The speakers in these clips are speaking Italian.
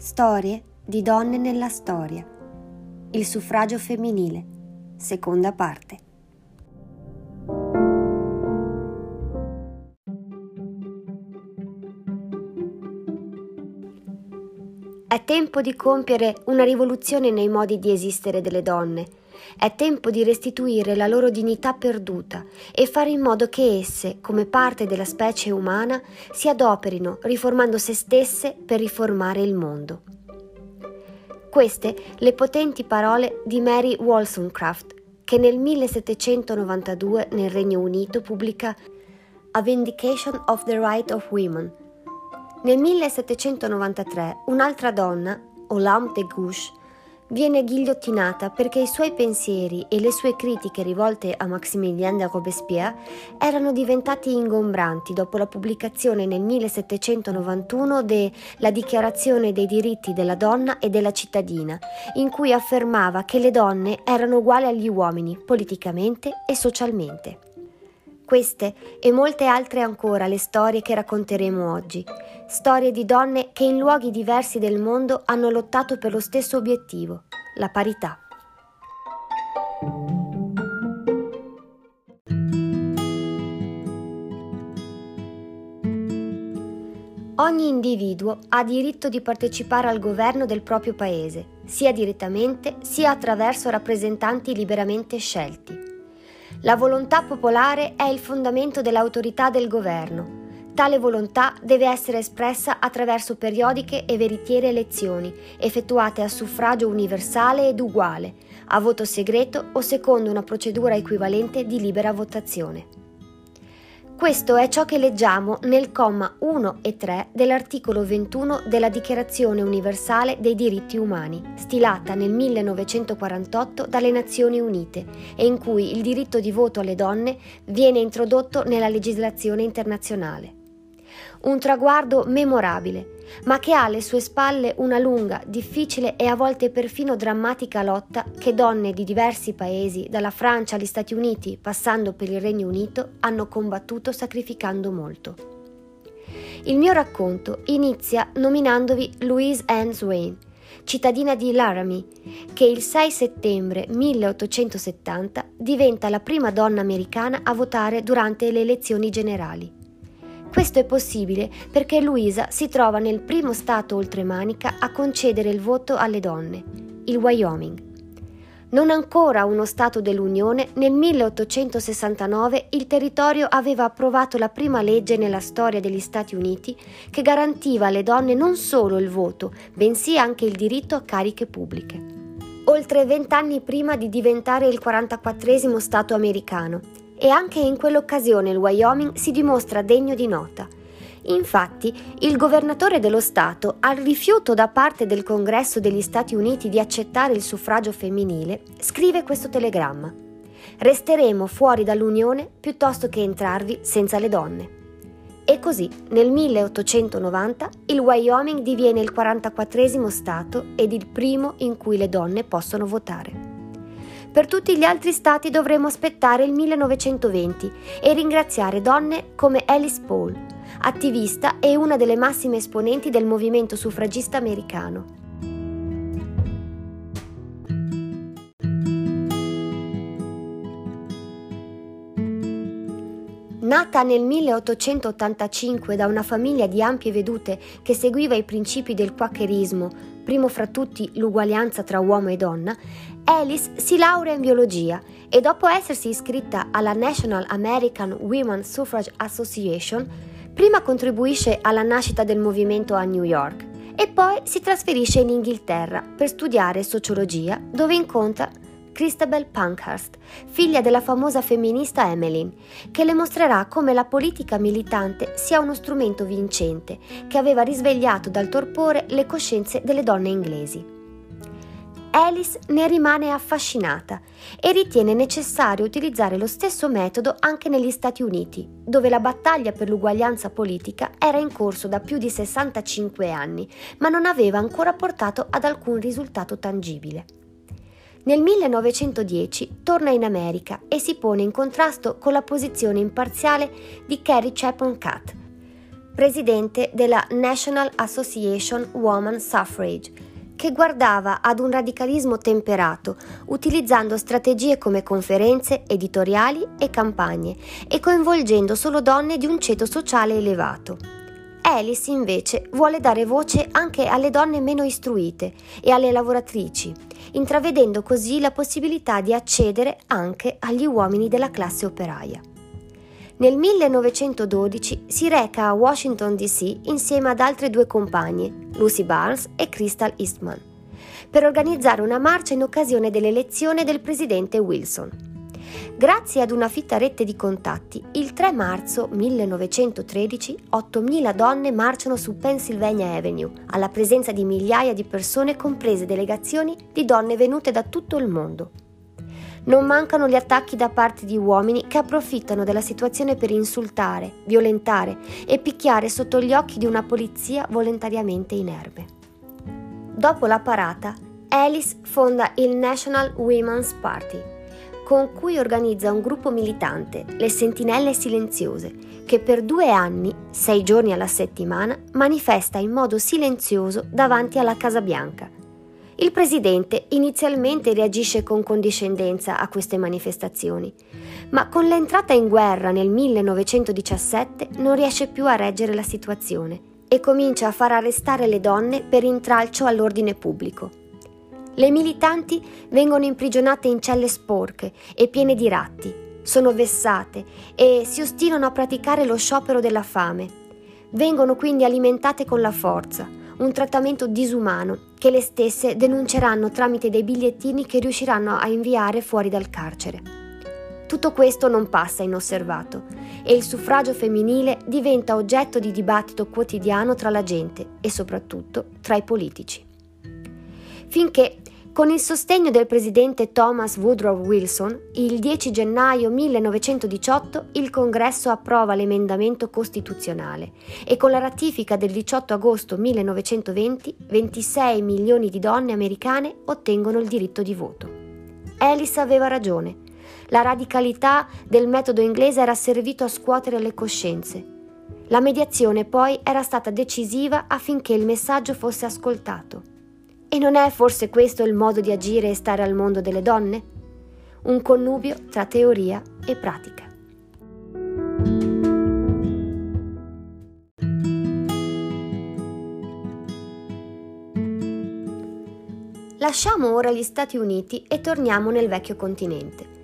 Storie di donne nella storia. Il suffragio femminile. Seconda parte. È tempo di compiere una rivoluzione nei modi di esistere delle donne. È tempo di restituire la loro dignità perduta e fare in modo che esse, come parte della specie umana, si adoperino riformando se stesse per riformare il mondo. Queste le potenti parole di Mary Wollstonecraft, che nel 1792 nel Regno Unito pubblica A Vindication of the Right of Women, nel 1793 un'altra donna, Olympe de Gouges, viene ghigliottinata perché i suoi pensieri e le sue critiche rivolte a Maximilien de Robespierre erano diventati ingombranti dopo la pubblicazione nel 1791 della Dichiarazione dei diritti della donna e della cittadina, in cui affermava che le donne erano uguali agli uomini politicamente e socialmente. Queste e molte altre ancora le storie che racconteremo oggi, storie di donne che in luoghi diversi del mondo hanno lottato per lo stesso obiettivo, la parità. Ogni individuo ha diritto di partecipare al governo del proprio paese, sia direttamente sia attraverso rappresentanti liberamente scelti. La volontà popolare è il fondamento dell'autorità del governo. Tale volontà deve essere espressa attraverso periodiche e veritiere elezioni, effettuate a suffragio universale ed uguale, a voto segreto o secondo una procedura equivalente di libera votazione. Questo è ciò che leggiamo nel comma 1 e 3 dell'articolo 21 della Dichiarazione universale dei diritti umani, stilata nel 1948 dalle Nazioni Unite e in cui il diritto di voto alle donne viene introdotto nella legislazione internazionale. Un traguardo memorabile, ma che ha alle sue spalle una lunga, difficile e a volte perfino drammatica lotta che donne di diversi paesi, dalla Francia agli Stati Uniti, passando per il Regno Unito, hanno combattuto sacrificando molto. Il mio racconto inizia nominandovi Louise Anne Swain, cittadina di Laramie, che il 6 settembre 1870 diventa la prima donna americana a votare durante le elezioni generali. Questo è possibile perché Luisa si trova nel primo stato oltremanica a concedere il voto alle donne, il Wyoming. Non ancora uno Stato dell'Unione, nel 1869 il territorio aveva approvato la prima legge nella storia degli Stati Uniti che garantiva alle donne non solo il voto, bensì anche il diritto a cariche pubbliche. Oltre vent'anni prima di diventare il 44 Stato americano, e anche in quell'occasione il Wyoming si dimostra degno di nota. Infatti, il governatore dello Stato, al rifiuto da parte del Congresso degli Stati Uniti di accettare il suffragio femminile, scrive questo telegramma. Resteremo fuori dall'Unione piuttosto che entrarvi senza le donne. E così, nel 1890, il Wyoming diviene il 44 Stato ed il primo in cui le donne possono votare. Per tutti gli altri stati dovremo aspettare il 1920 e ringraziare donne come Alice Paul, attivista e una delle massime esponenti del movimento suffragista americano. Nata nel 1885 da una famiglia di ampie vedute che seguiva i principi del quacherismo, primo fra tutti l'uguaglianza tra uomo e donna, Alice si laurea in biologia e dopo essersi iscritta alla National American Women Suffrage Association, prima contribuisce alla nascita del movimento a New York e poi si trasferisce in Inghilterra per studiare sociologia dove incontra Christabel Pankhurst, figlia della famosa femminista Emmeline, che le mostrerà come la politica militante sia uno strumento vincente che aveva risvegliato dal torpore le coscienze delle donne inglesi. Alice ne rimane affascinata e ritiene necessario utilizzare lo stesso metodo anche negli Stati Uniti, dove la battaglia per l'uguaglianza politica era in corso da più di 65 anni, ma non aveva ancora portato ad alcun risultato tangibile. Nel 1910 torna in America e si pone in contrasto con la posizione imparziale di Carrie Chapman Catt, presidente della National Association Woman Suffrage, che guardava ad un radicalismo temperato, utilizzando strategie come conferenze, editoriali e campagne, e coinvolgendo solo donne di un ceto sociale elevato. Alice invece vuole dare voce anche alle donne meno istruite e alle lavoratrici, intravedendo così la possibilità di accedere anche agli uomini della classe operaia. Nel 1912 si reca a Washington DC insieme ad altre due compagne, Lucy Barnes e Crystal Eastman, per organizzare una marcia in occasione dell'elezione del presidente Wilson. Grazie ad una fitta rete di contatti, il 3 marzo 1913 8.000 donne marciano su Pennsylvania Avenue, alla presenza di migliaia di persone comprese delegazioni di donne venute da tutto il mondo. Non mancano gli attacchi da parte di uomini che approfittano della situazione per insultare, violentare e picchiare sotto gli occhi di una polizia volontariamente inerme. Dopo la parata, Alice fonda il National Women's Party, con cui organizza un gruppo militante, le Sentinelle Silenziose, che per due anni, sei giorni alla settimana, manifesta in modo silenzioso davanti alla Casa Bianca. Il presidente inizialmente reagisce con condiscendenza a queste manifestazioni, ma con l'entrata in guerra nel 1917 non riesce più a reggere la situazione e comincia a far arrestare le donne per intralcio all'ordine pubblico. Le militanti vengono imprigionate in celle sporche e piene di ratti, sono vessate e si ostinano a praticare lo sciopero della fame. Vengono quindi alimentate con la forza, un trattamento disumano che le stesse denunceranno tramite dei bigliettini che riusciranno a inviare fuori dal carcere. Tutto questo non passa inosservato e il suffragio femminile diventa oggetto di dibattito quotidiano tra la gente e soprattutto tra i politici. Finché con il sostegno del presidente Thomas Woodrow Wilson, il 10 gennaio 1918 il Congresso approva l'emendamento costituzionale e con la ratifica del 18 agosto 1920 26 milioni di donne americane ottengono il diritto di voto. Alice aveva ragione. La radicalità del metodo inglese era servito a scuotere le coscienze. La mediazione poi era stata decisiva affinché il messaggio fosse ascoltato. E non è forse questo il modo di agire e stare al mondo delle donne? Un connubio tra teoria e pratica. Lasciamo ora gli Stati Uniti e torniamo nel vecchio continente.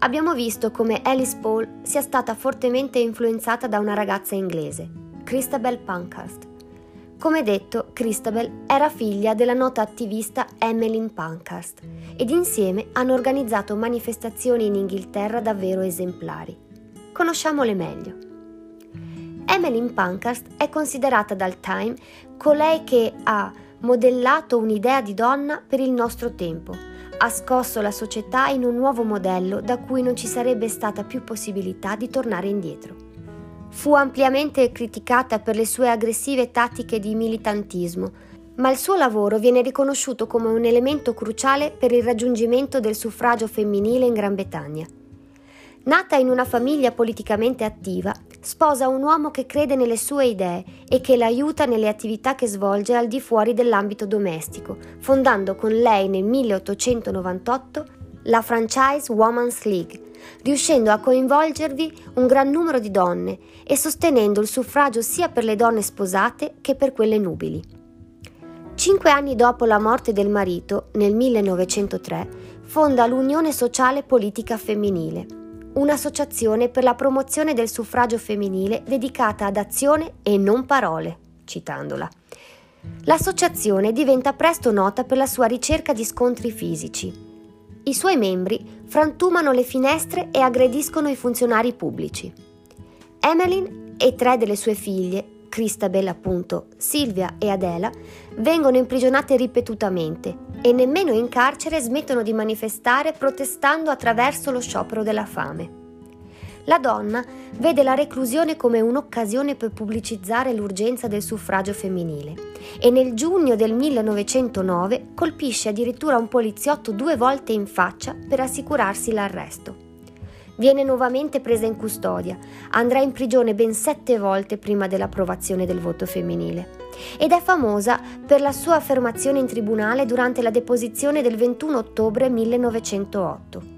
Abbiamo visto come Alice Paul sia stata fortemente influenzata da una ragazza inglese, Christabel Pankhurst, come detto, Christabel era figlia della nota attivista Emmeline Pankhurst ed insieme hanno organizzato manifestazioni in Inghilterra davvero esemplari. Conosciamole meglio. Emmeline Pankhurst è considerata dal Time colei che ha modellato un'idea di donna per il nostro tempo, ha scosso la società in un nuovo modello da cui non ci sarebbe stata più possibilità di tornare indietro. Fu ampiamente criticata per le sue aggressive tattiche di militantismo, ma il suo lavoro viene riconosciuto come un elemento cruciale per il raggiungimento del suffragio femminile in Gran Bretagna. Nata in una famiglia politicamente attiva, sposa un uomo che crede nelle sue idee e che l'aiuta nelle attività che svolge al di fuori dell'ambito domestico, fondando con lei nel 1898 la Franchise Women's League, riuscendo a coinvolgervi un gran numero di donne e sostenendo il suffragio sia per le donne sposate che per quelle nubili. Cinque anni dopo la morte del marito, nel 1903, fonda l'Unione Sociale Politica Femminile, un'associazione per la promozione del suffragio femminile dedicata ad azione e non parole, citandola. L'associazione diventa presto nota per la sua ricerca di scontri fisici, i suoi membri frantumano le finestre e aggrediscono i funzionari pubblici. Emmeline e tre delle sue figlie, Christabel appunto, Silvia e Adela, vengono imprigionate ripetutamente e nemmeno in carcere smettono di manifestare protestando attraverso lo sciopero della fame. La donna vede la reclusione come un'occasione per pubblicizzare l'urgenza del suffragio femminile e nel giugno del 1909 colpisce addirittura un poliziotto due volte in faccia per assicurarsi l'arresto. Viene nuovamente presa in custodia, andrà in prigione ben sette volte prima dell'approvazione del voto femminile ed è famosa per la sua affermazione in tribunale durante la deposizione del 21 ottobre 1908.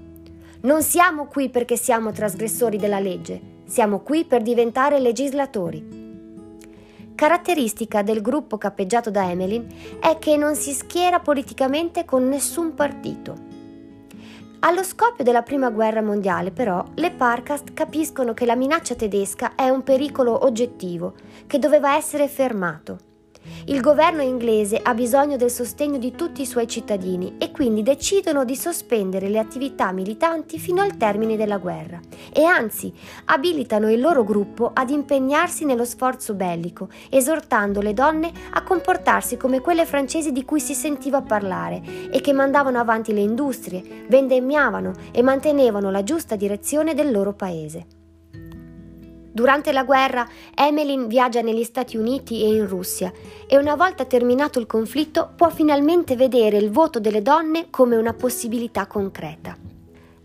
Non siamo qui perché siamo trasgressori della legge, siamo qui per diventare legislatori. Caratteristica del gruppo cappeggiato da Emmeline è che non si schiera politicamente con nessun partito. Allo scoppio della Prima Guerra Mondiale, però, le Parcast capiscono che la minaccia tedesca è un pericolo oggettivo che doveva essere fermato. Il governo inglese ha bisogno del sostegno di tutti i suoi cittadini e quindi decidono di sospendere le attività militanti fino al termine della guerra e anzi abilitano il loro gruppo ad impegnarsi nello sforzo bellico, esortando le donne a comportarsi come quelle francesi di cui si sentiva parlare e che mandavano avanti le industrie, vendemmiavano e mantenevano la giusta direzione del loro paese. Durante la guerra Emmeline viaggia negli Stati Uniti e in Russia e una volta terminato il conflitto può finalmente vedere il voto delle donne come una possibilità concreta.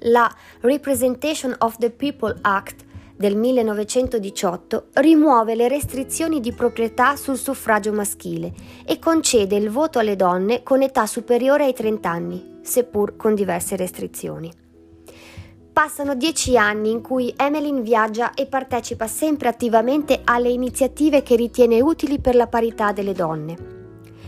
La Representation of the People Act del 1918 rimuove le restrizioni di proprietà sul suffragio maschile e concede il voto alle donne con età superiore ai 30 anni, seppur con diverse restrizioni. Passano dieci anni in cui Emmeline viaggia e partecipa sempre attivamente alle iniziative che ritiene utili per la parità delle donne.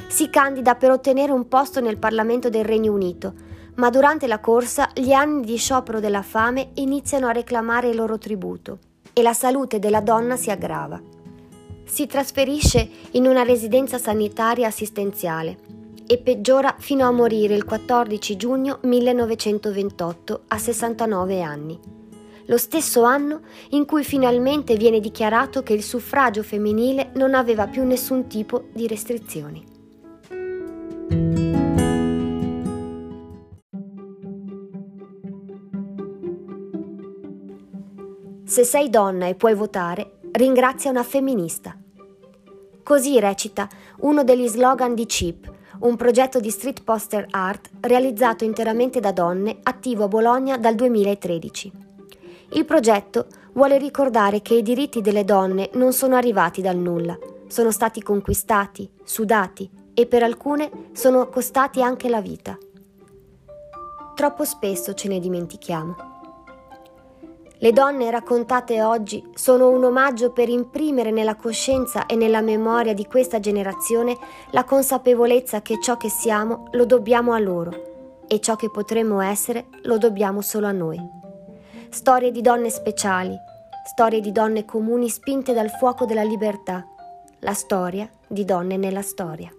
Si candida per ottenere un posto nel Parlamento del Regno Unito, ma durante la corsa gli anni di sciopero della fame iniziano a reclamare il loro tributo e la salute della donna si aggrava. Si trasferisce in una residenza sanitaria assistenziale e peggiora fino a morire il 14 giugno 1928 a 69 anni. Lo stesso anno in cui finalmente viene dichiarato che il suffragio femminile non aveva più nessun tipo di restrizioni. Se sei donna e puoi votare, ringrazia una femminista. Così recita uno degli slogan di CIP, un progetto di street poster art realizzato interamente da donne, attivo a Bologna dal 2013. Il progetto vuole ricordare che i diritti delle donne non sono arrivati dal nulla, sono stati conquistati, sudati e per alcune sono costati anche la vita. Troppo spesso ce ne dimentichiamo. Le donne raccontate oggi sono un omaggio per imprimere nella coscienza e nella memoria di questa generazione la consapevolezza che ciò che siamo lo dobbiamo a loro e ciò che potremmo essere lo dobbiamo solo a noi. Storie di donne speciali, storie di donne comuni spinte dal fuoco della libertà, la storia di donne nella storia.